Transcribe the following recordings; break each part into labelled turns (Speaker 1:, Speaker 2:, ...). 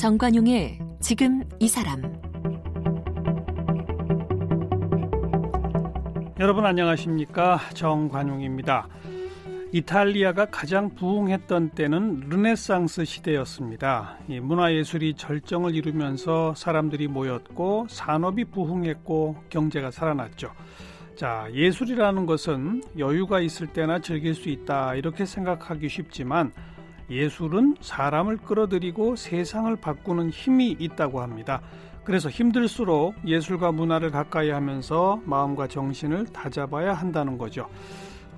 Speaker 1: 정관용의 지금 이 사람
Speaker 2: 여러분 안녕하십니까 정관용입니다. 이탈리아가 가장 부흥했던 때는 르네상스 시대였습니다. 문화예술이 절정을 이루면서 사람들이 모였고 산업이 부흥했고 경제가 살아났죠. 자, 예술이라는 것은 여유가 있을 때나 즐길 수 있다 이렇게 생각하기 쉽지만 예술은 사람을 끌어들이고 세상을 바꾸는 힘이 있다고 합니다. 그래서 힘들수록 예술과 문화를 가까이 하면서 마음과 정신을 다잡아야 한다는 거죠.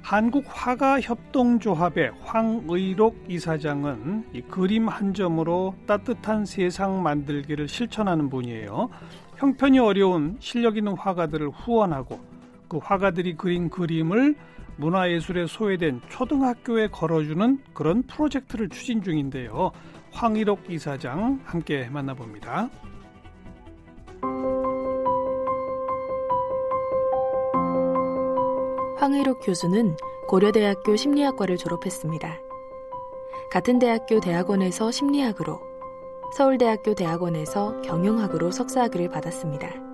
Speaker 2: 한국 화가 협동조합의 황의록 이사장은 이 그림 한 점으로 따뜻한 세상 만들기를 실천하는 분이에요. 형편이 어려운 실력 있는 화가들을 후원하고 그 화가들이 그린 그림을 문화예술에 소외된 초등학교에 걸어주는 그런 프로젝트를 추진 중인데요. 황일옥 이사장 함께 만나봅니다.
Speaker 1: 황의록 교수는 고려대학교 심리학과를 졸업했습니다. 같은 대학교 대학원에서 심리학으로, 서울대학교 대학원에서 경영학으로 석사학위를 받았습니다.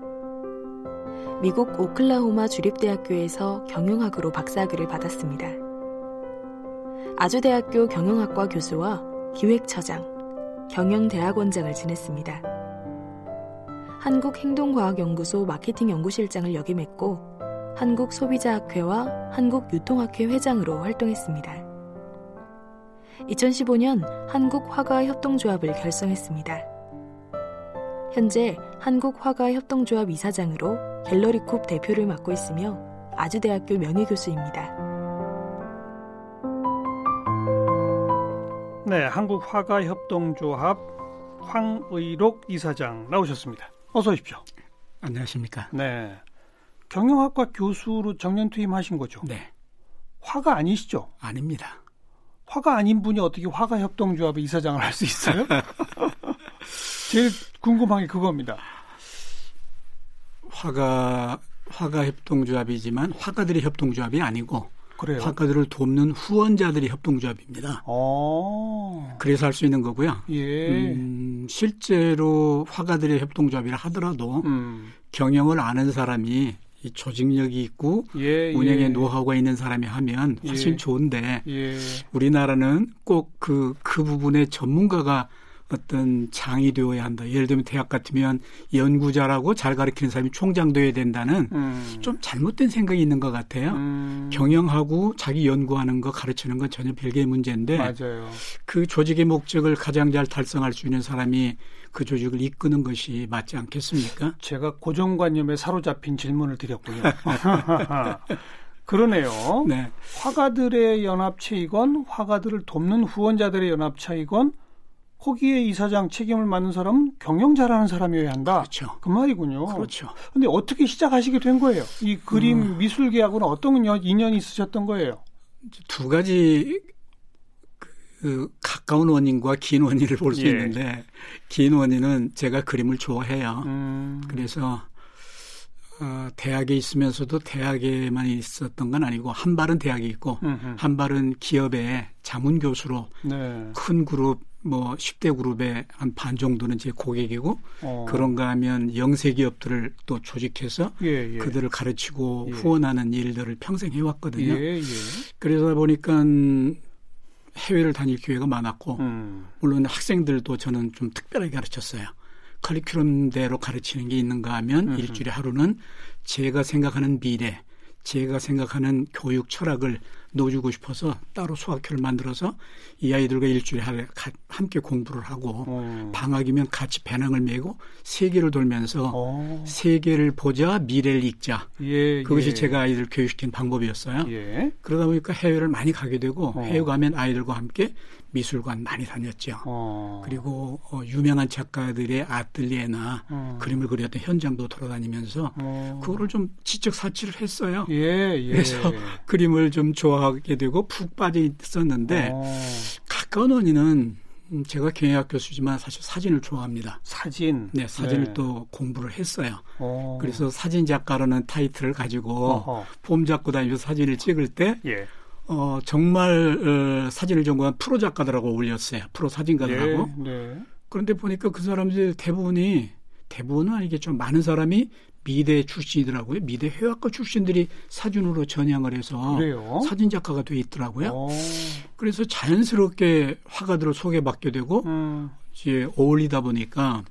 Speaker 1: 미국 오클라호마 주립대학교에서 경영학으로 박사학위를 받았습니다. 아주대학교 경영학과 교수와 기획처장, 경영대학원장을 지냈습니다. 한국행동과학연구소 마케팅연구실장을 역임했고 한국소비자학회와 한국유통학회 회장으로 활동했습니다. 2015년 한국화가협동조합을 결성했습니다. 현재 한국화가협동조합 이사장으로 갤러리쿱 대표를 맡고 있으며 아주대학교 명예교수입니다.
Speaker 2: 네, 한국화가협동조합 황의록 이사장 나오셨습니다. 어서 오십시오.
Speaker 3: 안녕하십니까.
Speaker 2: 네. 경영학과 교수로 정년 퇴임하신 거죠?
Speaker 3: 네.
Speaker 2: 화가 아니시죠?
Speaker 3: 아닙니다.
Speaker 2: 화가 아닌 분이 어떻게 화가협동조합의 이사장을 할 수 있어요? 제일 궁금한 게 그겁니다.
Speaker 3: 화가 화가 협동조합이지만 화가들의 협동조합이 아니고
Speaker 2: 그래요?
Speaker 3: 화가들을 돕는 후원자들의 협동조합입니다.
Speaker 2: 어.
Speaker 3: 그래서 할 수 있는 거고요.
Speaker 2: 예.
Speaker 3: 음, 실제로 화가들의 협동조합이라 하더라도
Speaker 2: 음.
Speaker 3: 경영을 아는 사람이 이 조직력이 있고
Speaker 2: 예,
Speaker 3: 운영의
Speaker 2: 예.
Speaker 3: 노하우가 있는 사람이 하면 훨씬
Speaker 2: 예.
Speaker 3: 좋은데
Speaker 2: 예.
Speaker 3: 우리나라는 꼭 그그 부분에 전문가가 어떤 장이 되어야 한다. 예를 들면 대학 같으면 연구자라고 잘 가르치는 사람이 총장 되어야 된다는
Speaker 2: 음.
Speaker 3: 좀 잘못된 생각이 있는 것 같아요.
Speaker 2: 음.
Speaker 3: 경영하고 자기 연구하는 거 가르치는 건 전혀 별개의 문제인데
Speaker 2: 맞아요.
Speaker 3: 그 조직의 목적을 가장 잘 달성할 수 있는 사람이 그 조직을 이끄는 것이 맞지 않겠습니까?
Speaker 2: 제가 고정관념에 사로잡힌 질문을 드렸군요. 그러네요.
Speaker 3: 네.
Speaker 2: 화가들의 연합체이건 화가들을 돕는 후원자들의 연합체이건 거기에 이사장 책임을 맡는 사람은 경영 잘하는 사람이어야 한다.
Speaker 3: 그렇죠.
Speaker 2: 그 말이군요.
Speaker 3: 그렇죠.
Speaker 2: 근데 어떻게 시작하시게 된 거예요? 이 그림
Speaker 3: 음.
Speaker 2: 미술 계약은 어떤 연- 인연이 있으셨던 거예요?
Speaker 3: 두 가지 그 가까운 원인과 긴 원인을 볼수
Speaker 2: 예.
Speaker 3: 있는데 긴 원인은 제가 그림을 좋아해요.
Speaker 2: 음.
Speaker 3: 그래서 어, 대학에 있으면서도 대학에만 있었던 건 아니고 한 발은 대학에 있고
Speaker 2: 음흠.
Speaker 3: 한 발은 기업의 자문 교수로
Speaker 2: 네.
Speaker 3: 큰 그룹 뭐 10대 그룹의 한 반 정도는 제 고객이고
Speaker 2: 어.
Speaker 3: 그런가 하면 영세 기업들을 또 조직해서
Speaker 2: 예, 예.
Speaker 3: 그들을 가르치고
Speaker 2: 예.
Speaker 3: 후원하는 일들을 평생 해왔거든요.
Speaker 2: 예, 예.
Speaker 3: 그러다 보니까 해외를 다닐 기회가 많았고
Speaker 2: 음.
Speaker 3: 물론 학생들도 저는 좀 특별하게 가르쳤어요. 커리큘럼대로 가르치는 게 있는가 하면
Speaker 2: 음흠.
Speaker 3: 일주일에 하루는 제가 생각하는 미래, 제가 생각하는 교육 철학을 넣어주고 싶어서 따로 수학교를 만들어서 이 아이들과 일주일에 함께 공부를 하고
Speaker 2: 어.
Speaker 3: 방학이면 같이 배낭을 메고 세계를 돌면서
Speaker 2: 어.
Speaker 3: 세계를 보자 미래를 읽자
Speaker 2: 예,
Speaker 3: 그것이
Speaker 2: 예.
Speaker 3: 제가 아이들 교육시킨 방법이었어요.
Speaker 2: 예.
Speaker 3: 그러다 보니까 해외를 많이 가게 되고
Speaker 2: 어.
Speaker 3: 해외 가면 아이들과 함께 미술관 많이 다녔죠.
Speaker 2: 어.
Speaker 3: 그리고 어, 유명한 작가들의 아틀리에나
Speaker 2: 어.
Speaker 3: 그림을 그렸던 현장도 돌아다니면서
Speaker 2: 어.
Speaker 3: 그거를 좀 지적 사치를 했어요.
Speaker 2: 예, 예.
Speaker 3: 그래서 그림을 좀 좋아하게 되고 푹 빠져 있었는데
Speaker 2: 어.
Speaker 3: 가까운 원인은 음, 제가 경영학 교수지만 사실 사진을 좋아합니다.
Speaker 2: 사진.
Speaker 3: 네, 사진을
Speaker 2: 네.
Speaker 3: 또 공부를 했어요.
Speaker 2: 어.
Speaker 3: 그래서 사진 작가라는 타이틀을 가지고
Speaker 2: 어허.
Speaker 3: 폼 잡고 다니면서 사진을 찍을 때
Speaker 2: 예.
Speaker 3: 어, 정말 어, 사진을 전공한 프로 작가들하고 어울렸어요. 프로 사진가들하고.
Speaker 2: 예. 네.
Speaker 3: 그런데 보니까 그 사람들 대부분이 대부분은 아니겠죠. 많은 사람이 미대 출신이더라고요. 미대 회화과 출신들이 사진으로 전향을 해서
Speaker 2: 그래요?
Speaker 3: 사진 작가가 돼 있더라고요.
Speaker 2: 어.
Speaker 3: 그래서 자연스럽게 화가들을 소개받게 되고
Speaker 2: 음.
Speaker 3: 이제 어울리다 보니까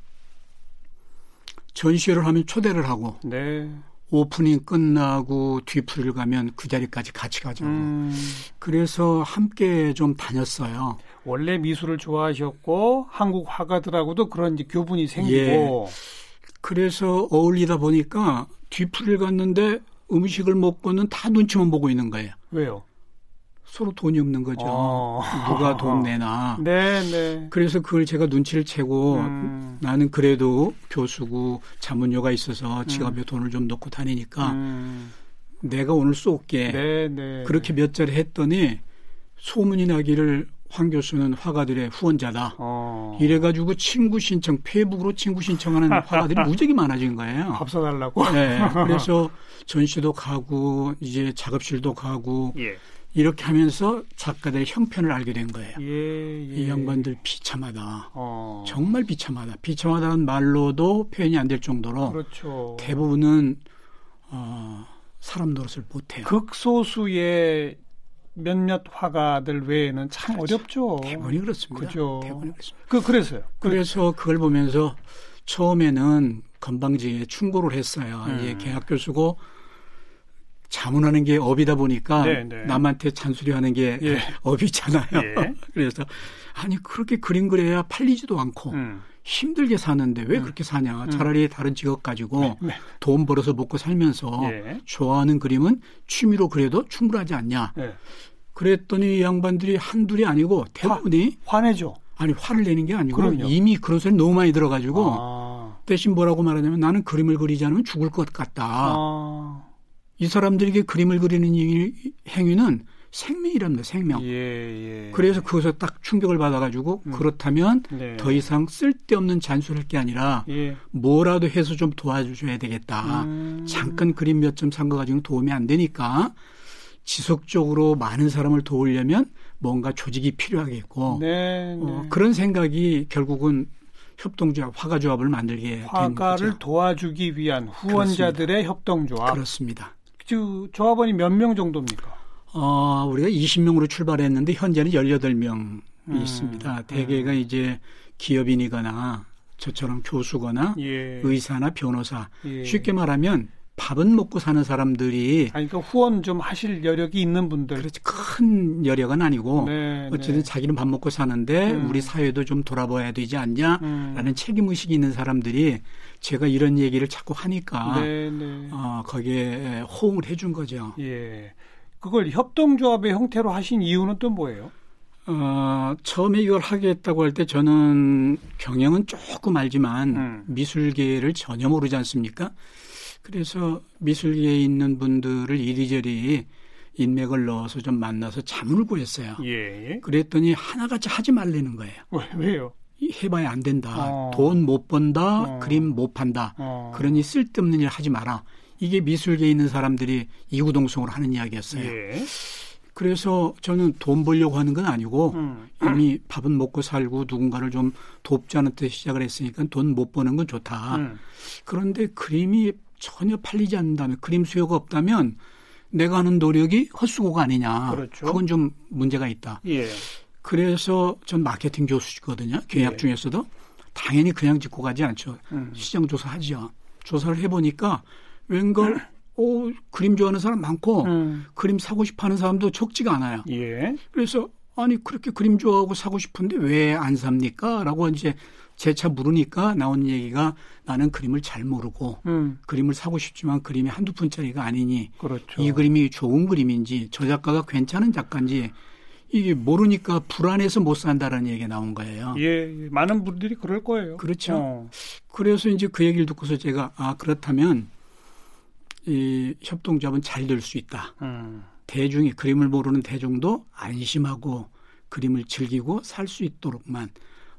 Speaker 3: 전시회를 하면 초대를 하고
Speaker 2: 네.
Speaker 3: 오프닝 끝나고 뒤풀이를 가면 그 자리까지 같이 가자고.
Speaker 2: 음.
Speaker 3: 그래서 함께 좀 다녔어요.
Speaker 2: 원래 미술을 좋아하셨고 한국 화가들하고도 그런 이제 교분이 생기고
Speaker 3: 그래서 어울리다 보니까 뒤풀이를 갔는데 음식을 먹고는 다 눈치만 보고 있는 거예요.
Speaker 2: 왜요?
Speaker 3: 서로 돈이 없는 거죠.
Speaker 2: 어.
Speaker 3: 누가 돈 내나.
Speaker 2: 네, 네.
Speaker 3: 그래서 그걸 제가 눈치를 채고
Speaker 2: 음.
Speaker 3: 나는 그래도 교수고 자문료가 있어서 지갑에 돈을 좀 넣고 다니니까
Speaker 2: 음.
Speaker 3: 내가 오늘 쏠게.
Speaker 2: 네, 네.
Speaker 3: 그렇게 몇 자리 했더니 소문이 나기를 황 교수는 화가들의 후원자다.
Speaker 2: 어.
Speaker 3: 이래가지고 친구 신청, 페이북으로 친구 신청하는 화가들이 무지하게 많아진 거예요.
Speaker 2: 밥 사달라고?
Speaker 3: 네, 그래서 전시도 가고 이제 작업실도 가고
Speaker 2: 예.
Speaker 3: 이렇게 하면서 작가들의 형편을 알게 된 거예요.
Speaker 2: 예, 예.
Speaker 3: 이 양반들 비참하다.
Speaker 2: 어.
Speaker 3: 정말 비참하다. 비참하다는 말로도 표현이 안 될 정도로
Speaker 2: 그렇죠.
Speaker 3: 대부분은 어, 사람 노릇을 못해요.
Speaker 2: 극소수의 몇몇 화가들 외에는 참
Speaker 3: 그렇죠.
Speaker 2: 어렵죠.
Speaker 3: 대부분이 그렇습니다.
Speaker 2: 그죠.
Speaker 3: 대부분이 그렇습니다.
Speaker 2: 그 그래서요. 그,
Speaker 3: 그래서 그걸 보면서 처음에는 건방지게 충고를 했어요.
Speaker 2: 음.
Speaker 3: 이제 개학 교수고 자문하는 게 업이다 보니까
Speaker 2: 네, 네.
Speaker 3: 남한테 잔소리하는 게
Speaker 2: 예.
Speaker 3: 업이잖아요.
Speaker 2: 예.
Speaker 3: 그래서 아니 그렇게 그림 그려야 팔리지도 않고
Speaker 2: 음.
Speaker 3: 힘들게 사는데 왜 그렇게 사냐? 차라리 다른 직업 가지고
Speaker 2: 네.
Speaker 3: 돈 벌어서 먹고 살면서
Speaker 2: 예.
Speaker 3: 좋아하는 그림은 취미로 그려도 충분하지 않냐?
Speaker 2: 예.
Speaker 3: 그랬더니 이 양반들이 한둘이 아니고 대부분이
Speaker 2: 화 내죠.
Speaker 3: 아니 화를 내는 게 아니고
Speaker 2: 그럼요.
Speaker 3: 이미 그런 소리 너무 많이 들어가지고
Speaker 2: 아.
Speaker 3: 대신 뭐라고 말하냐면 나는 그림을 그리지 않으면 죽을 것 같다.
Speaker 2: 아.
Speaker 3: 이 사람들에게 그림을 그리는 이 행위는 생명이랍니다. 생명.
Speaker 2: 예, 예.
Speaker 3: 그래서 그것에 딱 충격을 받아가지고
Speaker 2: 음.
Speaker 3: 그렇다면
Speaker 2: 네.
Speaker 3: 더 이상 쓸데없는 잔소리할 게 아니라
Speaker 2: 예.
Speaker 3: 뭐라도 해서 좀 도와줘야 되겠다.
Speaker 2: 음.
Speaker 3: 잠깐 그림 몇 점 산 거 가지고는 도움이 안 되니까 지속적으로 많은 사람을 도우려면 뭔가 조직이 필요하겠고
Speaker 2: 네, 네.
Speaker 3: 어, 그런 생각이 결국은 협동조합, 화가조합을 만들게 된
Speaker 2: 화가를
Speaker 3: 거죠.
Speaker 2: 도와주기 위한 후원자들의 협동조합.
Speaker 3: 그렇습니다.
Speaker 2: 그 조합원이 몇 명 정도입니까?
Speaker 3: 어, 우리가 20명으로 출발했는데 현재는 18명이
Speaker 2: 음,
Speaker 3: 있습니다. 대개가 이제 기업인이거나 저처럼 교수거나
Speaker 2: 예.
Speaker 3: 의사나 변호사.
Speaker 2: 예.
Speaker 3: 쉽게 말하면 밥은 먹고 사는 사람들이
Speaker 2: 아니, 그러니까 후원 좀 하실 여력이 있는 분들.
Speaker 3: 그렇지 큰 여력은 아니고
Speaker 2: 네,
Speaker 3: 어쨌든
Speaker 2: 네.
Speaker 3: 자기는 밥 먹고 사는데
Speaker 2: 음.
Speaker 3: 우리 사회도 좀 돌아봐야 되지 않냐라는
Speaker 2: 음.
Speaker 3: 책임 의식이 있는 사람들이 제가 이런 얘기를 자꾸 하니까
Speaker 2: 네, 네.
Speaker 3: 어, 거기에 호응을 해준 거죠.
Speaker 2: 예. 그걸 협동조합의 형태로 하신 이유는 또 뭐예요?
Speaker 3: 어, 처음에 이걸 하겠다고 할 때 저는 경영은 조금 알지만
Speaker 2: 음.
Speaker 3: 미술계를 전혀 모르지 않습니까? 그래서 미술계에 있는 분들을 이리저리 인맥을 넣어서 좀 만나서 자문을 구했어요.
Speaker 2: 예.
Speaker 3: 그랬더니 하나같이 하지 말라는 거예요.
Speaker 2: 왜, 왜요?
Speaker 3: 이 해봐야 안 된다.
Speaker 2: 어.
Speaker 3: 돈못 번다.
Speaker 2: 어.
Speaker 3: 그림 못 판다.
Speaker 2: 어.
Speaker 3: 그러니 쓸데없는 일 하지 마라. 이게 미술계에 있는 사람들이 이구동성으로 하는 이야기였어요.
Speaker 2: 예.
Speaker 3: 그래서 저는 돈 벌려고 하는 건 아니고
Speaker 2: 음.
Speaker 3: 이미 밥은 먹고 살고 누군가를 좀 돕자는 뜻 시작을 했으니까 돈 못 버는 건 좋다.
Speaker 2: 음.
Speaker 3: 그런데 그림이 전혀 팔리지 않는다면 그림 수요가 없다면 내가 하는 노력이 헛수고가 아니냐.
Speaker 2: 그렇죠.
Speaker 3: 건좀 문제가 있다.
Speaker 2: 예.
Speaker 3: 그래서 전 마케팅 교수거든요. 계약
Speaker 2: 예.
Speaker 3: 중에서도 당연히 그냥 짓고 가지 않죠.
Speaker 2: 음.
Speaker 3: 시장 조사 하죠. 조사를 해보니까 웬걸 오 그림 좋아하는 사람 많고
Speaker 2: 음.
Speaker 3: 그림 사고 싶어하는 사람도 적지가 않아요.
Speaker 2: 예.
Speaker 3: 그래서 아니 그렇게 그림 좋아하고 사고 싶은데 왜 안 삽니까? 라고 이제 재차 물으니까 나온 얘기가 나는 그림을 잘 모르고
Speaker 2: 음.
Speaker 3: 그림을 사고 싶지만 그림이 한두 푼짜리가 아니니
Speaker 2: 그렇죠.
Speaker 3: 이 그림이 좋은 그림인지 저 작가가 괜찮은 작가인지 이게 모르니까 불안해서 못 산다라는 얘기가 나온 거예요.
Speaker 2: 예, 예. 많은 분들이 그럴 거예요.
Speaker 3: 그렇죠.
Speaker 2: 어.
Speaker 3: 그래서 이제 그 얘기를 듣고서 제가 아 그렇다면 이 협동조합은 잘 될 수 있다.
Speaker 2: 음.
Speaker 3: 대중이 그림을 모르는 대중도 안심하고 그림을 즐기고 살 수 있도록만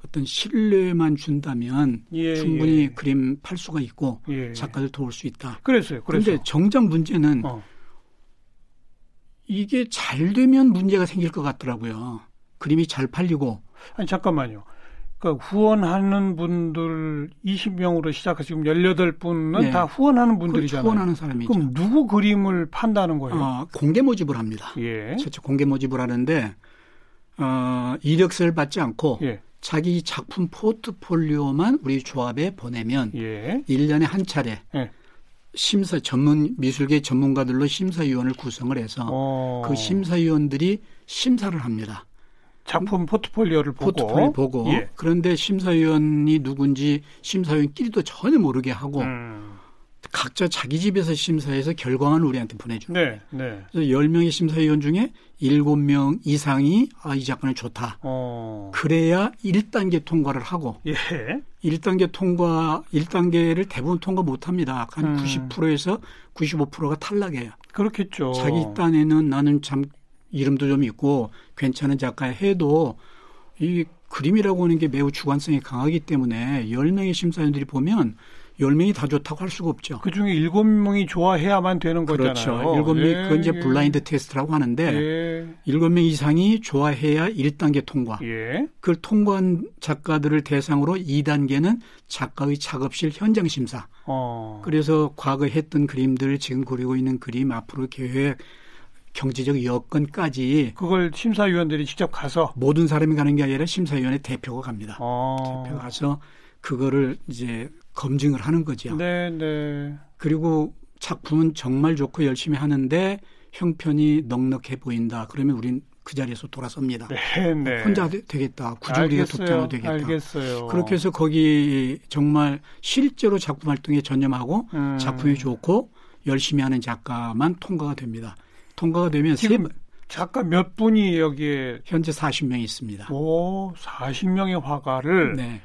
Speaker 3: 어떤 신뢰만 준다면
Speaker 2: 예,
Speaker 3: 충분히
Speaker 2: 예.
Speaker 3: 그림 팔 수가 있고
Speaker 2: 예.
Speaker 3: 작가들 도울 수 있다.
Speaker 2: 그랬어요.
Speaker 3: 그런데 정작 문제는
Speaker 2: 어.
Speaker 3: 이게 잘 되면 문제가 생길 것 같더라고요. 그림이 잘 팔리고
Speaker 2: 아니 잠깐만요. 그러니까 후원하는 분들 20명으로 시작해서 지금 18분은
Speaker 3: 네.
Speaker 2: 다 후원하는
Speaker 3: 그
Speaker 2: 분들이잖아요.
Speaker 3: 후원하는 사람이죠.
Speaker 2: 그럼 누구 그림을 판다는 거예요?
Speaker 3: 어, 공개 모집을 합니다.
Speaker 2: 예.
Speaker 3: 최초 공개 모집을 하는데 어, 이력서를 받지 않고
Speaker 2: 예.
Speaker 3: 자기 작품 포트폴리오만 우리 조합에 보내면
Speaker 2: 예.
Speaker 3: 1년에 한 차례
Speaker 2: 예.
Speaker 3: 심사 전문 미술계 전문가들로 심사위원을 구성을 해서
Speaker 2: 어.
Speaker 3: 그 심사위원들이 심사를 합니다.
Speaker 2: 작품 포트폴리오를 보고
Speaker 3: 포트폴리오 보고
Speaker 2: 예.
Speaker 3: 그런데 심사위원이 누군지 심사위원끼리도 전혀 모르게 하고
Speaker 2: 음.
Speaker 3: 각자 자기 집에서 심사해서 결과만 우리한테 보내줍니다.
Speaker 2: 네, 네.
Speaker 3: 그래서 10명의 심사위원 중에 7명 이상이 아, 이 작가는 좋다.
Speaker 2: 어.
Speaker 3: 그래야 1단계 통과를 하고
Speaker 2: 예.
Speaker 3: 1단계 통과 1단계를 대부분 통과 못 합니다. 한
Speaker 2: 음.
Speaker 3: 90%에서 95%가 탈락해요.
Speaker 2: 그렇겠죠.
Speaker 3: 자기 딴에는 나는 참 이름도 좀 있고 괜찮은 작가 해도 이 그림이라고 하는 게 매우 주관성이 강하기 때문에 10명의 심사위원들이 보면 10명이 다 좋다고 할 수가 없죠.
Speaker 2: 그 중에 일곱 명이 좋아해야만 되는 거잖아요.
Speaker 3: 그렇죠. 일곱 명이
Speaker 2: 예,
Speaker 3: 그건 이제
Speaker 2: 예.
Speaker 3: 블라인드 테스트라고 하는데
Speaker 2: 예.
Speaker 3: 일곱 명 이상이 좋아해야 1단계 통과.
Speaker 2: 예.
Speaker 3: 그걸 통과한 작가들을 대상으로 2단계는 작가의 작업실 현장 심사.
Speaker 2: 어.
Speaker 3: 그래서 과거에 했던 그림들, 지금 그리고 있는 그림, 앞으로 계획, 경제적 여건까지
Speaker 2: 그걸 심사위원들이 직접 가서
Speaker 3: 모든 사람이 가는 게 아니라 심사위원회 대표가 갑니다.
Speaker 2: 어.
Speaker 3: 대표가 가서 그거를 이제 검증을 하는 거죠.
Speaker 2: 네, 네.
Speaker 3: 그리고 작품은 정말 좋고 열심히 하는데 형편이 넉넉해 보인다. 그러면 우린 그 자리에서 돌아섭니다.
Speaker 2: 네, 네.
Speaker 3: 혼자 되,
Speaker 2: 알겠어요.
Speaker 3: 돕지 않아도 되겠다.
Speaker 2: 알겠어요.
Speaker 3: 그렇게 해서 거기 정말 실제로 작품 활동에 전념하고
Speaker 2: 음.
Speaker 3: 작품이 좋고 열심히 하는 작가만 통과가 됩니다. 통과가 되면
Speaker 2: 지금
Speaker 3: 세-
Speaker 2: 작가 몇 분이 여기에
Speaker 3: 현재 40명이 있습니다.
Speaker 2: 오 40명의 화가를
Speaker 3: 네.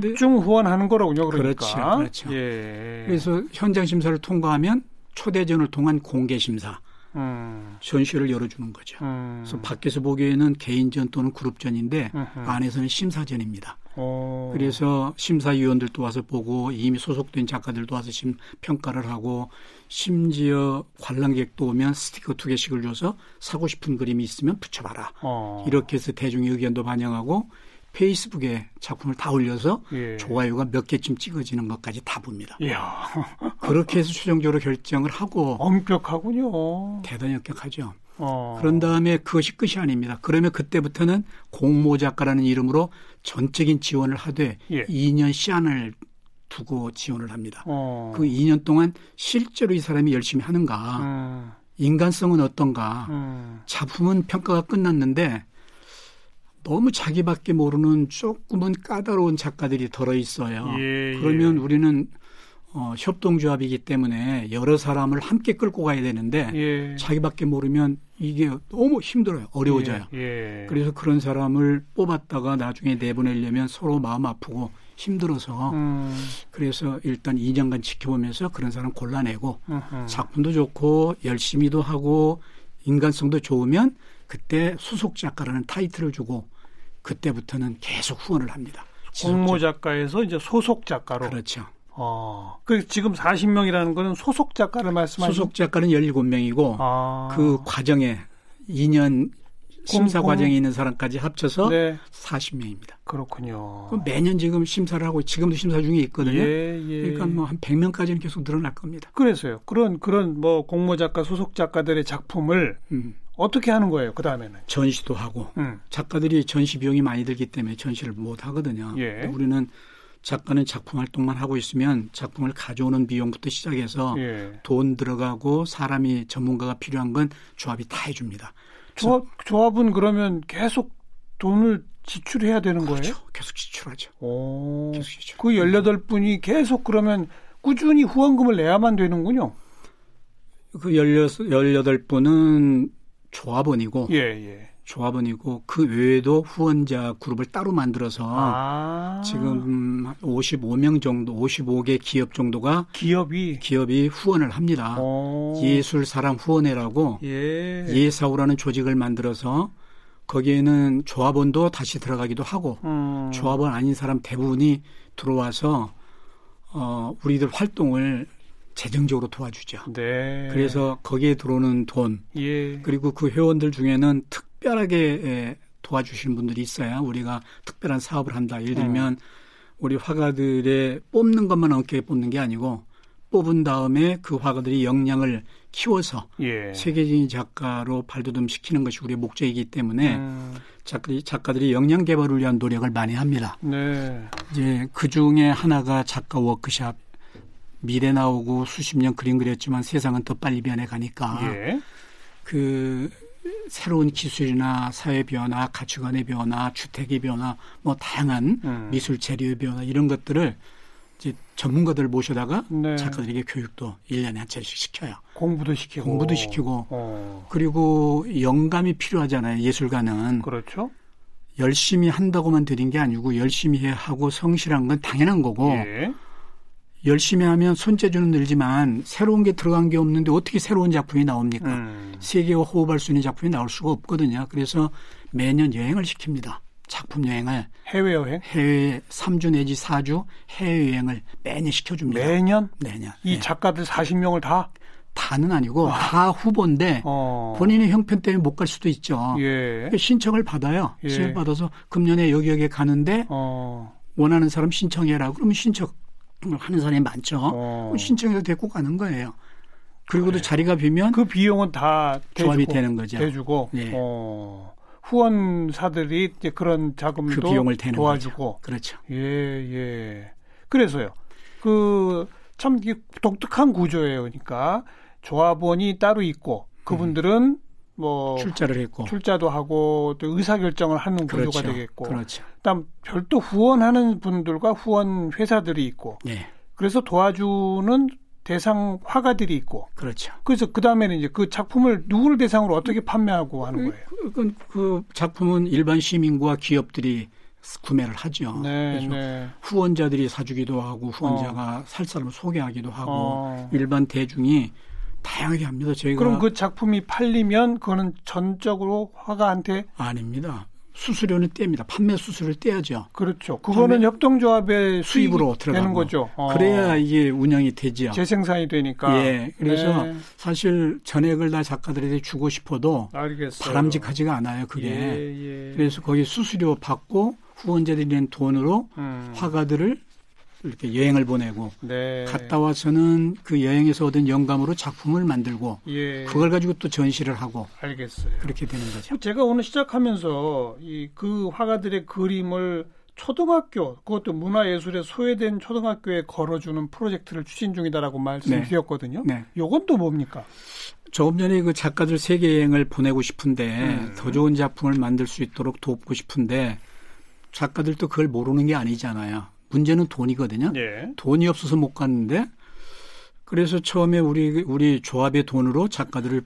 Speaker 2: 집중 후원하는 거로군요. 그러니까.
Speaker 3: 그렇죠, 그렇죠.
Speaker 2: 예.
Speaker 3: 그래서 현장 심사를 통과하면 초대전을 통한 공개 심사,
Speaker 2: 음,
Speaker 3: 전시회를 열어주는 거죠.
Speaker 2: 음.
Speaker 3: 그래서 밖에서 보기에는 개인전 또는 그룹전인데
Speaker 2: 음흠.
Speaker 3: 안에서는 심사전입니다.
Speaker 2: 어.
Speaker 3: 그래서 심사위원들도 와서 보고 이미 소속된 작가들도 와서 심, 평가를 하고 심지어 관람객도 오면 스티커 두 개씩을 줘서 사고 싶은 그림이 있으면 붙여봐라.
Speaker 2: 어.
Speaker 3: 이렇게 해서 대중의 의견도 반영하고 페이스북에 작품을 다 올려서
Speaker 2: 예.
Speaker 3: 좋아요가 몇 개쯤 찍어지는 것까지 다 봅니다.
Speaker 2: 이야,
Speaker 3: 그렇게 해서 최종적으로 결정을 하고
Speaker 2: 엄격하군요.
Speaker 3: 대단히 엄격하죠.
Speaker 2: 어.
Speaker 3: 그런 다음에 그것이 끝이 아닙니다. 그러면 그때부터는 공모 작가라는 이름으로 전적인 지원을 하되
Speaker 2: 예.
Speaker 3: 2년 시한을 두고 지원을 합니다.
Speaker 2: 어.
Speaker 3: 그 2년 동안 실제로 이 사람이 열심히 하는가,
Speaker 2: 음,
Speaker 3: 인간성은 어떤가,
Speaker 2: 음.
Speaker 3: 작품은 평가가 끝났는데 너무 자기밖에 모르는 조금은 까다로운 작가들이 들어 있어요.
Speaker 2: 예,
Speaker 3: 그러면
Speaker 2: 예.
Speaker 3: 우리는 어, 협동조합이기 때문에 여러 사람을 함께 끌고 가야 되는데
Speaker 2: 예.
Speaker 3: 자기밖에 모르면 이게 너무 힘들어요. 어려워져요.
Speaker 2: 예. 예.
Speaker 3: 그래서 그런 사람을 뽑았다가 나중에 내보내려면 서로 마음 아프고 힘들어서
Speaker 2: 음,
Speaker 3: 그래서 일단 2년간 지켜보면서 그런 사람 골라내고
Speaker 2: 음흠.
Speaker 3: 작품도 좋고 열심히도 하고 인간성도 좋으면 그때 수속 작가라는 타이틀을 주고 그때부터는 계속 후원을 합니다.
Speaker 2: 공모 작가에서 이제 소속 작가로.
Speaker 3: 그렇죠.
Speaker 2: 어. 그 지금 40명이라는 거는 소속 작가를 말씀하시는
Speaker 3: 소속 작가는 17명이고
Speaker 2: 아.
Speaker 3: 그 과정에 2년 심사
Speaker 2: 공-
Speaker 3: 과정에 있는 사람까지 합쳐서
Speaker 2: 네.
Speaker 3: 40명입니다.
Speaker 2: 그렇군요.
Speaker 3: 그럼 매년 지금 심사를 하고 지금도 심사 중에 있거든요.
Speaker 2: 예, 예.
Speaker 3: 그러니까 뭐 한 100명까지는 계속 늘어날 겁니다.
Speaker 2: 그래서요. 그런 그런 뭐 공모 작가 소속 작가들의 작품을
Speaker 3: 음,
Speaker 2: 어떻게 하는 거예요? 그 다음에는.
Speaker 3: 전시도 하고
Speaker 2: 음.
Speaker 3: 작가들이 전시 비용이 많이 들기 때문에 전시를 못 하거든요.
Speaker 2: 예.
Speaker 3: 우리는 작가는 작품 활동만 하고 있으면 작품을 가져오는 비용부터 시작해서
Speaker 2: 예.
Speaker 3: 돈 들어가고 사람이 전문가가 필요한 건 조합이 다 해줍니다.
Speaker 2: 조합 조합은 그러면 계속 돈을 지출해야 되는 거예요?
Speaker 3: 그렇죠. 계속 지출하죠.
Speaker 2: 오.
Speaker 3: 계속 지출.
Speaker 2: 그 18분이 계속 그러면 꾸준히 후원금을 내야만 되는군요.
Speaker 3: 그 16, 18분은 조합원이고
Speaker 2: 예, 예.
Speaker 3: 조합원이고 그 외에도 후원자 그룹을 따로 만들어서
Speaker 2: 아.
Speaker 3: 지금 55명 정도, 55개 기업 정도가
Speaker 2: 기업이
Speaker 3: 기업이 후원을 합니다.
Speaker 2: 어.
Speaker 3: 예술 사람 후원회라고
Speaker 2: 예.
Speaker 3: 예사우라는 조직을 만들어서 거기에는 조합원도 다시 들어가기도 하고
Speaker 2: 음.
Speaker 3: 조합원 아닌 사람 대부분이 들어와서 어 우리들 활동을 재정적으로 도와주죠.
Speaker 2: 네.
Speaker 3: 그래서 거기에 들어오는 돈
Speaker 2: 예.
Speaker 3: 그리고 그 회원들 중에는 특별하게 에, 도와주시는 분들이 있어야 우리가 특별한 사업을 한다. 예를 들면 음. 우리 화가들의 뽑는 것만 어깨에 뽑는 게 아니고 뽑은 다음에 그 화가들이 역량을 키워서 예. 세계적인 작가로 발돋움 시키는 것이 우리의 목적이기 때문에 음. 작가들이, 작가들이 역량 개발을 위한 노력을 많이 합니다. 네. 이제 그 중에 하나가 작가 워크샵 미래 나오고 수십 년 그림 그렸지만 세상은 더 빨리 변해 가니까 예. 그 새로운 기술이나 사회 변화, 가치관의 변화, 주택의 변화, 뭐 다양한 음. 미술 재료의 변화 이런 것들을 이제 전문가들 모셔다가 네. 작가들에게 교육도 1년에 한 차례씩 시켜요.
Speaker 2: 공부도 시키고.
Speaker 3: 공부도 시키고. 어. 그리고 영감이 필요하잖아요. 예술가는.
Speaker 2: 그렇죠.
Speaker 3: 열심히 한다고만 드린 게 아니고 열심히 해 하고 성실한 건 당연한 거고. 예. 열심히 하면 손재주는 늘지만 새로운 게 들어간 게 없는데 어떻게 새로운 작품이 나옵니까? 음. 세계와 호흡할 수 있는 작품이 나올 수가 없거든요. 그래서 매년 여행을 시킵니다. 작품 여행을
Speaker 2: 해외 여행?
Speaker 3: 해외 3주 내지 4주 해외 여행을 매년 시켜줍니다.
Speaker 2: 매년?
Speaker 3: 매년.
Speaker 2: 이 네. 작가들 40명을 다?
Speaker 3: 다는 아니고 와. 다 후보인데 어. 본인의 형편 때문에 못 갈 수도 있죠. 예. 신청을 받아요. 예. 신청을 받아서 금년에 여기 여기 가는데 어. 원하는 사람 신청해라. 그러면 신청 하는 사람이 많죠. 어. 신청해서 데리고 가는 거예요. 그리고도 그래. 자리가 비면
Speaker 2: 그 비용은 다
Speaker 3: 조합이 되는 거죠.
Speaker 2: 대주고 네. 어. 후원사들이 이제 그런 자금도 그 비용을 대는 도와주고
Speaker 3: 거죠. 그렇죠.
Speaker 2: 예, 예. 그래서요. 그 참 독특한 구조예요. 그러니까 조합원이 따로 있고 그분들은 음. 뭐
Speaker 3: 출자를 했고
Speaker 2: 출자도 하고 또 의사 결정을 하는 구조가 그렇죠. 되겠고
Speaker 3: 그렇죠.
Speaker 2: 그다음 별도 후원하는 분들과 후원 회사들이 있고 네. 그래서 도와주는 대상 화가들이 있고
Speaker 3: 그렇죠.
Speaker 2: 그래서 그 다음에는 이제 그 작품을 누구를 대상으로 어떻게 판매하고 하는 거예요?
Speaker 3: 그, 그 작품은 일반 시민과 기업들이 구매를 하죠. 네, 그래서 네. 후원자들이 사주기도 하고 후원자가 어. 살 사람을 소개하기도 하고 어. 일반 대중이 다양하게 합니다. 저희가
Speaker 2: 그럼 그 작품이 팔리면 그거는 전적으로 화가한테
Speaker 3: 아닙니다. 수수료는 떼입니다. 판매 수수료를 떼야죠.
Speaker 2: 그렇죠. 그거는 협동조합의 수입으로 들어가는 거죠.
Speaker 3: 어. 그래야 이게 운영이 되죠.
Speaker 2: 재생산이 되니까.
Speaker 3: 예. 그래서 네. 사실 전액을 다 작가들에게 주고 싶어도 알겠어요. 바람직하지가 않아요. 그게. 예, 예. 그래서 거기 수수료 받고 후원자들이 낸 돈으로 음. 화가들을 이렇게 여행을 보내고 네. 갔다 와서는 그 여행에서 얻은 영감으로 작품을 만들고 예. 그걸 가지고 또 전시를 하고
Speaker 2: 알겠어요.
Speaker 3: 그렇게 되는 거죠.
Speaker 2: 제가 오늘 시작하면서 이 그 화가들의 그림을 초등학교 그것도 문화예술에 소외된 초등학교에 걸어주는 프로젝트를 추진 중이다라고 말씀드렸거든요. 네. 네. 요건 또 뭡니까?
Speaker 3: 조금 전에 그 작가들 세계 여행을 보내고 싶은데 음. 더 좋은 작품을 만들 수 있도록 돕고 싶은데 작가들도 그걸 모르는 게 아니잖아요. 문제는 돈이거든요. 예. 돈이 없어서 못 갔는데 그래서 처음에 우리 우리 조합의 돈으로 작가들을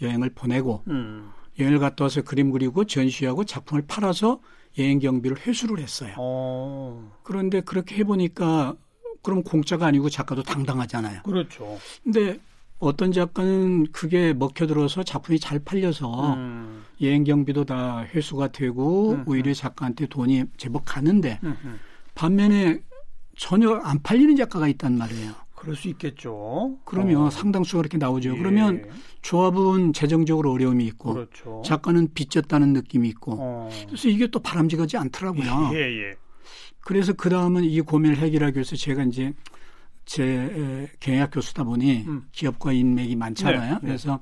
Speaker 3: 여행을 보내고 음. 여행을 갔다 와서 그림 그리고 전시하고 작품을 팔아서 여행 경비를 회수를 했어요. 오. 어. 그런데 그렇게 해보니까 그럼 공짜가 아니고 작가도 당당하잖아요.
Speaker 2: 그렇죠.
Speaker 3: 근데 어떤 작가는 그게 먹혀들어서 작품이 잘 팔려서 음. 여행 경비도 다 회수가 되고 음, 오히려 작가한테 돈이 제법 가는데 음, 음. 반면에 전혀 안 팔리는 작가가 있단 말이에요.
Speaker 2: 그럴 수 있겠죠.
Speaker 3: 그러면 어. 상당수가 그렇게 나오죠. 예. 그러면 조합은 재정적으로 어려움이 있고 그렇죠. 작가는 빚졌다는 느낌이 있고 어. 그래서 이게 또 바람직하지 않더라고요. 예, 예. 그래서 그 다음은 이 고민을 해결하기 위해서 제가 이제 제 경영학 교수다 보니 음. 기업과 인맥이 많잖아요. 네, 네. 그래서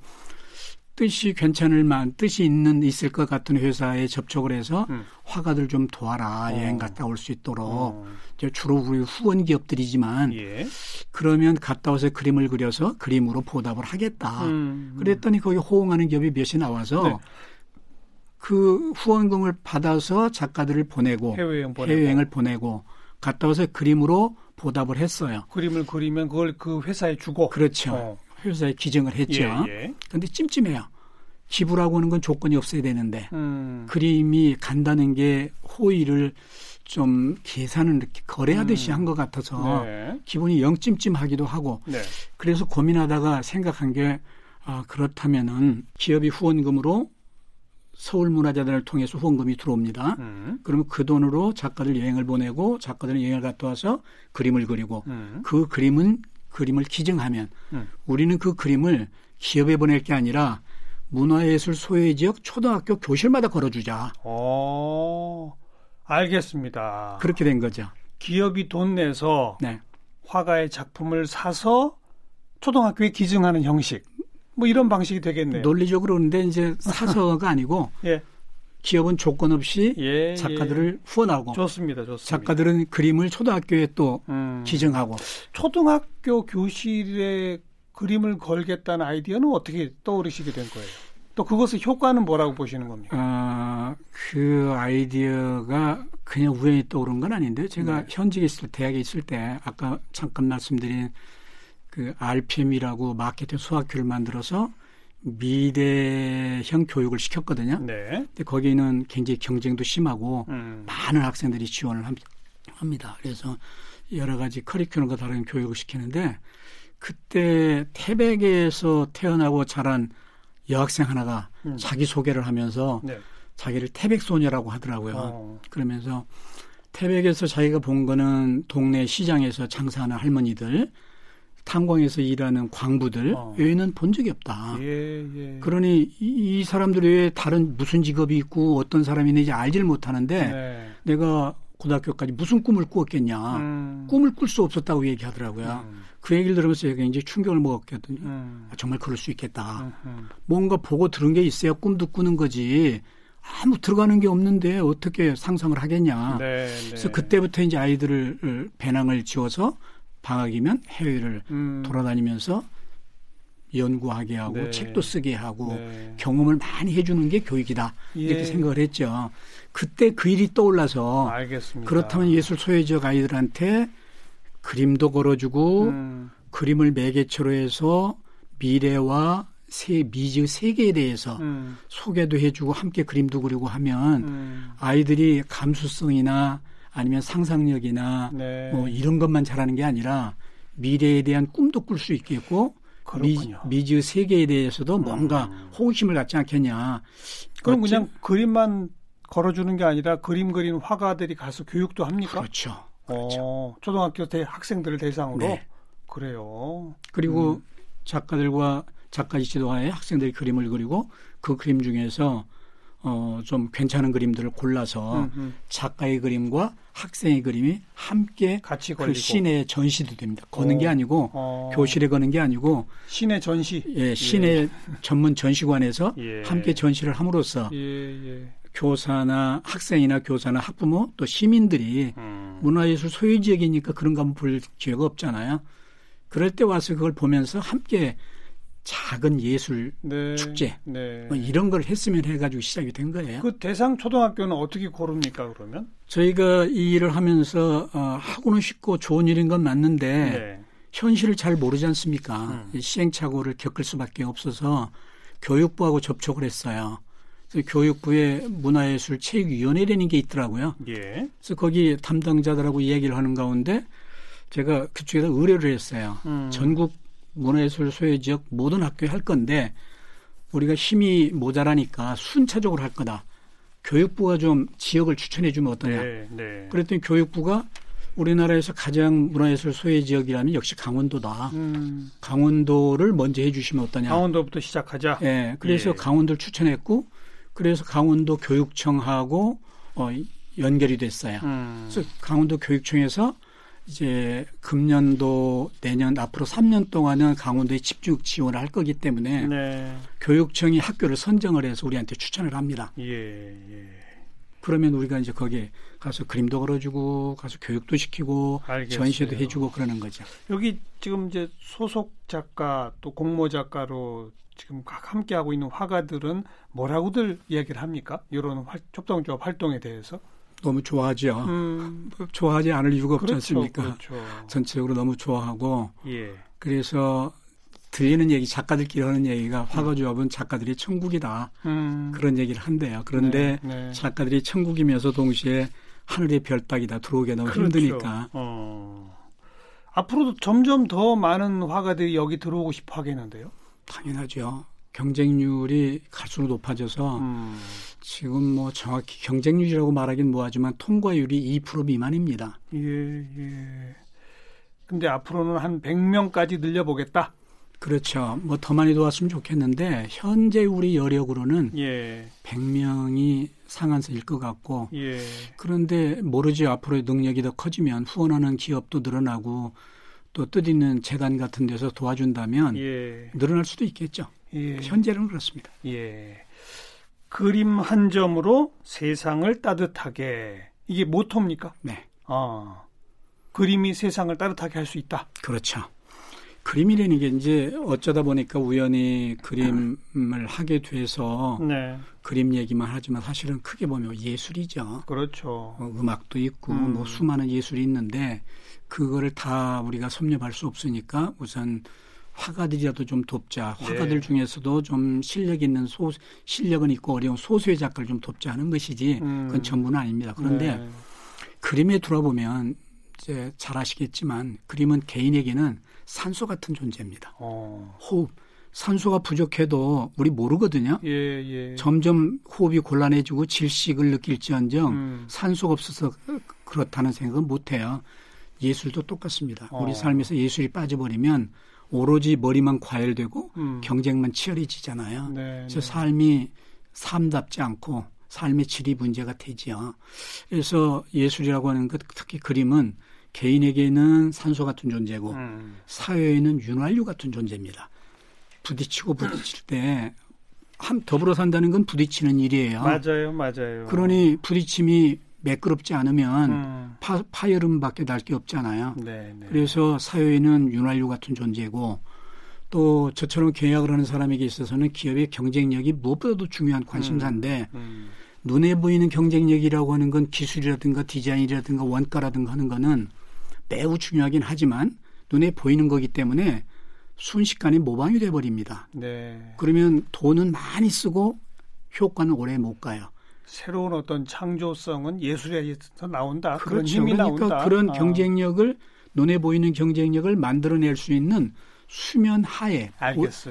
Speaker 3: 뜻이 괜찮을 만 뜻이 있는 있을 것 같은 회사에 접촉을 해서 음. 화가들 좀 도와라 어. 여행 갔다 올 수 있도록 어. 주로 우리 후원 기업들이지만 예. 그러면 갔다 와서 그림을 그려서 그림으로 보답을 하겠다. 음. 그랬더니 거기 호응하는 기업이 몇이 나와서 네. 그 후원금을 받아서 작가들을 보내고 해외여행 보내고. 해외여행을 보내고 갔다 와서 그림으로 보답을 했어요.
Speaker 2: 그림을 그리면 그걸 그 회사에 주고
Speaker 3: 그렇죠. 어. 회사에 기증을 했죠. 그런데 예, 예. 찜찜해요. 기부라고 하는 건 조건이 없어야 되는데 음. 그림이 간다는 게 호의를 좀 계산을 이렇게 거래하듯이 음. 한것 같아서 네. 기분이 영찜찜하기도 하고 네. 그래서 고민하다가 생각한 게 아, 그렇다면은 기업이 후원금으로 서울문화재단을 통해서 후원금이 들어옵니다. 음. 그러면 그 돈으로 작가들 여행을 보내고 작가들은 여행을 갔다 와서 그림을 그리고 음. 그 그림은 그림을 기증하면 음. 우리는 그 그림을 기업에 보낼 게 아니라 문화예술 소외 지역 초등학교 교실마다 걸어주자.
Speaker 2: 어, 알겠습니다.
Speaker 3: 그렇게 된 거죠.
Speaker 2: 기업이 돈 내서
Speaker 3: 네.
Speaker 2: 화가의 작품을 사서 초등학교에 기증하는 형식. 뭐 이런 방식이 되겠네요.
Speaker 3: 논리적으로 그런데 이제 사서가 아니고
Speaker 2: 예.
Speaker 3: 기업은 조건 없이
Speaker 2: 예,
Speaker 3: 작가들을
Speaker 2: 예.
Speaker 3: 후원하고
Speaker 2: 좋습니다. 좋습니다.
Speaker 3: 작가들은 그림을 초등학교에 또
Speaker 2: 음,
Speaker 3: 기증하고
Speaker 2: 초등학교 교실에 그림을 걸겠다는 아이디어는 어떻게 떠오르시게 된 거예요? 또 그것의 효과는 뭐라고 보시는 겁니까?
Speaker 3: 아, 그 아이디어가 그냥 우연히 떠오른 건 아닌데 제가
Speaker 2: 네.
Speaker 3: 현직에 있을 때, 대학에 있을 때 아까 잠깐 말씀드린 그 RPM이라고 마케팅 수학교를 만들어서 미래형 교육을 시켰거든요.
Speaker 2: 네.
Speaker 3: 근데 거기는 굉장히 경쟁도 심하고
Speaker 2: 음,
Speaker 3: 많은 학생들이 지원을 함- 합니다. 그래서 여러 가지 커리큘럼과 다른 교육을 시키는데 그때 태백에서 태어나고 자란 여학생 하나가
Speaker 2: 음.
Speaker 3: 자기 소개를 하면서
Speaker 2: 네.
Speaker 3: 자기를 태백 소녀라고 하더라고요.
Speaker 2: 어,
Speaker 3: 그러면서 태백에서 자기가 본 거는 동네 시장에서 장사하는 할머니들, 탄광에서 일하는 광부들
Speaker 2: 어.
Speaker 3: 외에는 본 적이 없다.
Speaker 2: 예, 예.
Speaker 3: 그러니 이, 이 사람들 외에 다른 무슨 직업이 있고 어떤 사람이 있는지 알지를 못하는데
Speaker 2: 네.
Speaker 3: 내가 고등학교까지 무슨 꿈을 꾸었겠냐.
Speaker 2: 음,
Speaker 3: 꿈을 꿀 수 없었다고 얘기하더라고요.
Speaker 2: 음,
Speaker 3: 그 얘기를 들으면서 굉장히 충격을 먹었거든요.
Speaker 2: 음,
Speaker 3: 아, 정말 그럴 수 있겠다. 뭔가 보고 들은 게 있어야 꿈도 꾸는 거지. 아무 들어가는 게 없는데 어떻게 상상을 하겠냐.
Speaker 2: 네, 네.
Speaker 3: 아, 그래서 그때부터 이제 아이들을 배낭을 지어서 방학이면 해외를
Speaker 2: 음,
Speaker 3: 돌아다니면서 연구하게 하고
Speaker 2: 네.
Speaker 3: 책도 쓰게 하고
Speaker 2: 네.
Speaker 3: 경험을 많이 해주는 게 교육이다 이렇게
Speaker 2: 예.
Speaker 3: 생각을 했죠. 그때 그 일이 떠올라서
Speaker 2: 알겠습니다.
Speaker 3: 그렇다면 예술 소외지역 아이들한테 그림도 걸어주고
Speaker 2: 음,
Speaker 3: 그림을 매개체로 해서 미래와 세, 미지의 세계에 대해서
Speaker 2: 음,
Speaker 3: 소개도 해주고 함께 그림도 그리고 하면
Speaker 2: 음,
Speaker 3: 아이들이 감수성이나 아니면 상상력이나
Speaker 2: 네.
Speaker 3: 뭐 이런 것만 잘하는 게 아니라 미래에 대한 꿈도 꿀 수 있겠고 미,
Speaker 2: 그렇군요.
Speaker 3: 미지의 세계에 대해서도 뭔가
Speaker 2: 음.
Speaker 3: 호기심을 갖지 않겠냐.
Speaker 2: 그럼
Speaker 3: 어찌-
Speaker 2: 그냥 그림만 걸어주는 게 아니라 그림 그리는 화가들이 가서 교육도 합니까?
Speaker 3: 그렇죠. 그렇죠.
Speaker 2: 어, 초등학교 대 학생들을 대상으로
Speaker 3: 네.
Speaker 2: 그래요.
Speaker 3: 그리고
Speaker 2: 음.
Speaker 3: 작가들과 작가 지도하에 학생들이 그림을 그리고 그 그림 중에서 어, 좀 괜찮은 그림들을 골라서
Speaker 2: 음, 음.
Speaker 3: 작가의 그림과 학생의 그림이 함께
Speaker 2: 같이
Speaker 3: 그
Speaker 2: 걸리고
Speaker 3: 시내에 전시도 됩니다. 거는 게
Speaker 2: 어.
Speaker 3: 아니고
Speaker 2: 어,
Speaker 3: 교실에 거는 게 아니고
Speaker 2: 시내 전시.
Speaker 3: 예, 시내 전문 전시관에서
Speaker 2: 예.
Speaker 3: 함께 전시를 함으로써
Speaker 2: 예, 예.
Speaker 3: 교사나 학생이나 교사나 학부모 또 시민들이
Speaker 2: 음.
Speaker 3: 문화예술 소유 지역이니까 그런 거 한번 볼 기회가 없잖아요. 그럴 때 와서 그걸 보면서 함께 작은 예술
Speaker 2: 네.
Speaker 3: 축제
Speaker 2: 네.
Speaker 3: 뭐 이런 걸 했으면 해가지고 시작이 된 거예요.
Speaker 2: 그 대상 초등학교는 어떻게 고릅니까 그러면?
Speaker 3: 저희가 이 일을 하면서 어, 하고는 싶고 좋은 일인 건 맞는데
Speaker 2: 네.
Speaker 3: 현실을 잘 모르지 않습니까?
Speaker 2: 음.
Speaker 3: 시행착오를 겪을 수밖에 없어서 교육부하고 접촉을 했어요. 교육부에 문화예술 체육위원회라는 게 있더라고요.
Speaker 2: 예.
Speaker 3: 그래서 거기 담당자들하고 이야기를 하는 가운데 제가 그쪽에다 의뢰를 했어요.
Speaker 2: 음.
Speaker 3: 전국 문화예술 소외 지역 모든 학교에 할 건데 우리가 힘이 모자라니까 순차적으로 할 거다. 교육부가 좀 지역을 추천해 주면 어떠냐.
Speaker 2: 네, 네.
Speaker 3: 그랬더니 교육부가 우리나라에서 가장 문화예술 소외 지역이라면 역시 강원도다.
Speaker 2: 음,
Speaker 3: 강원도를 먼저 해 주시면 어떠냐.
Speaker 2: 강원도부터 시작하자.
Speaker 3: 예. 그래서
Speaker 2: 예.
Speaker 3: 강원도를 추천했고 그래서 강원도 교육청하고 어, 연결이 됐어요.
Speaker 2: 음,
Speaker 3: 그래서 강원도 교육청에서 이제 금년도 내년 앞으로 3년 동안은 강원도에 집중 지원을 할 거기 때문에
Speaker 2: 네.
Speaker 3: 교육청이 학교를 선정을 해서 우리한테 추천을 합니다.
Speaker 2: 예, 예.
Speaker 3: 그러면 우리가 이제 거기에 가서 그림도 걸어주고 가서 교육도 시키고
Speaker 2: 알겠어요.
Speaker 3: 전시도 해주고 그러는 거죠.
Speaker 2: 여기 지금 이제 소속 작가 또 공모 작가로 지금 각 함께 하고 있는 화가들은 뭐라고들 이야기를 합니까? 이런 활, 협동조합 활동에 대해서?
Speaker 3: 너무 좋아하죠.
Speaker 2: 음,
Speaker 3: 좋아하지 않을 이유가 없지
Speaker 2: 그렇죠,
Speaker 3: 않습니까?
Speaker 2: 그렇죠.
Speaker 3: 전체적으로 너무 좋아하고
Speaker 2: 예,
Speaker 3: 그래서 들리는 얘기 작가들끼리 하는 얘기가 화가조합은 작가들이 천국이다
Speaker 2: 음,
Speaker 3: 그런 얘기를 한대요. 그런데
Speaker 2: 네, 네.
Speaker 3: 작가들이 천국이면서 동시에 하늘의 별 따기다 들어오기 너무
Speaker 2: 그렇죠.
Speaker 3: 힘드니까
Speaker 2: 어. 앞으로도 점점 더 많은 화가들이 여기 들어오고 싶어 하겠는데요.
Speaker 3: 당연하죠. 경쟁률이 갈수록 높아져서
Speaker 2: 음,
Speaker 3: 지금 뭐 정확히 경쟁률이라고 말하긴 뭐하지만 통과율이 2% 미만입니다.
Speaker 2: 예, 예. 근데 앞으로는 한 100명까지 늘려보겠다.
Speaker 3: 그렇죠. 뭐 더 많이 도왔으면 좋겠는데 현재 우리 여력으로는
Speaker 2: 예.
Speaker 3: 100명이 상한선일 것 같고
Speaker 2: 예.
Speaker 3: 그런데 모르지 앞으로의 능력이 더 커지면 후원하는 기업도 늘어나고 또 뜻있는 재단 같은 데서 도와준다면
Speaker 2: 예.
Speaker 3: 늘어날 수도 있겠죠.
Speaker 2: 예.
Speaker 3: 현재는 그렇습니다.
Speaker 2: 예. 그림 한 점으로 세상을 따뜻하게 이게 모토입니까?
Speaker 3: 네.
Speaker 2: 어. 그림이 세상을 따뜻하게 할 수 있다.
Speaker 3: 그렇죠. 그림이라는 게 이제 어쩌다 보니까 우연히 그림을 하게 돼서
Speaker 2: 네.
Speaker 3: 그림 얘기만 하지만 사실은 크게 보면 예술이죠.
Speaker 2: 그렇죠.
Speaker 3: 어, 음악도 있고
Speaker 2: 음.
Speaker 3: 뭐 수많은 예술이 있는데 그거를 다 우리가 섭렵할 수 없으니까 우선 화가들이라도 좀 돕자.
Speaker 2: 네.
Speaker 3: 화가들 중에서도 좀 실력 있는 소 실력은 있고 어려운 소수의 작가를 좀 돕자 하는 것이지
Speaker 2: 음.
Speaker 3: 그건 전부는 아닙니다. 그런데
Speaker 2: 네.
Speaker 3: 그림에 들어보면 이제 잘 아시겠지만 그림은 개인에게는 산소 같은 존재입니다.
Speaker 2: 어.
Speaker 3: 호흡 산소가 부족해도 우리 모르거든요.
Speaker 2: 예, 예.
Speaker 3: 점점 호흡이 곤란해지고 질식을 느낄지언정
Speaker 2: 음.
Speaker 3: 산소가 없어서 그렇다는 생각은 못해요. 예술도 똑같습니다.
Speaker 2: 어.
Speaker 3: 우리 삶에서 예술이 빠져버리면 오로지 머리만 과열되고
Speaker 2: 음.
Speaker 3: 경쟁만 치열해지잖아요.
Speaker 2: 네.
Speaker 3: 그래서
Speaker 2: 네.
Speaker 3: 삶이 삶답지 않고 삶의 질이 문제가 되지요. 그래서 예술이라고 하는 것, 특히 그림은 개인에게는 산소 같은 존재고
Speaker 2: 음.
Speaker 3: 사회에는 윤활유 같은 존재입니다. 부딪히고 부딪힐 때 한 더불어 산다는 건 부딪히는 일이에요.
Speaker 2: 맞아요, 맞아요.
Speaker 3: 그러니 부딪힘이 매끄럽지 않으면
Speaker 2: 음.
Speaker 3: 파, 파열음밖에 날 게 없잖아요.
Speaker 2: 네, 네.
Speaker 3: 그래서 사회에는 윤활유 같은 존재고 또 저처럼 계약을 하는 사람에게 있어서는 기업의 경쟁력이 무엇보다도 중요한 관심사인데
Speaker 2: 음.
Speaker 3: 눈에 보이는 경쟁력이라고 하는 건 기술이라든가 디자인이라든가 원가라든가 하는 거는 매우 중요하긴 하지만 눈에 보이는 거기 때문에 순식간에 모방이 돼 버립니다.
Speaker 2: 네.
Speaker 3: 그러면 돈은 많이 쓰고 효과는 오래 못 가요.
Speaker 2: 새로운 어떤 창조성은 예술에서 나온다. 그런
Speaker 3: 그렇죠.
Speaker 2: 힘이
Speaker 3: 그러니까
Speaker 2: 나온다.
Speaker 3: 그런
Speaker 2: 아.
Speaker 3: 경쟁력을 눈에 보이는 경쟁력을 만들어낼 수 있는 수면 하에.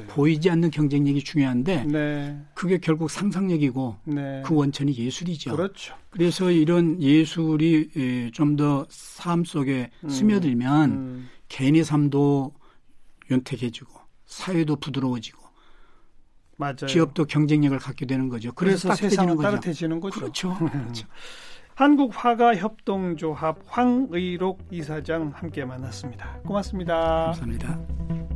Speaker 3: 보, 이지 않는 경쟁력이 중요한데
Speaker 2: 네,
Speaker 3: 그게 결국 상상력이고
Speaker 2: 네.
Speaker 3: 그 원천이 예술이죠.
Speaker 2: 그렇죠.
Speaker 3: 그래서 이런 예술이 좀 더 삶 속에
Speaker 2: 음.
Speaker 3: 스며들면
Speaker 2: 음.
Speaker 3: 개인의 삶도 윤택해지고 사회도 부드러워지고
Speaker 2: 맞아요.
Speaker 3: 기업도 경쟁력을 갖게 되는 거죠. 그래서,
Speaker 2: 그래서 세상은
Speaker 3: 따뜻해지는 거죠.
Speaker 2: 따뜻해지는 거죠.
Speaker 3: 그렇죠. 그렇죠.
Speaker 2: 한국 화가 협동조합 황의록 이사장 함께 만났습니다. 고맙습니다.
Speaker 3: 감사합니다.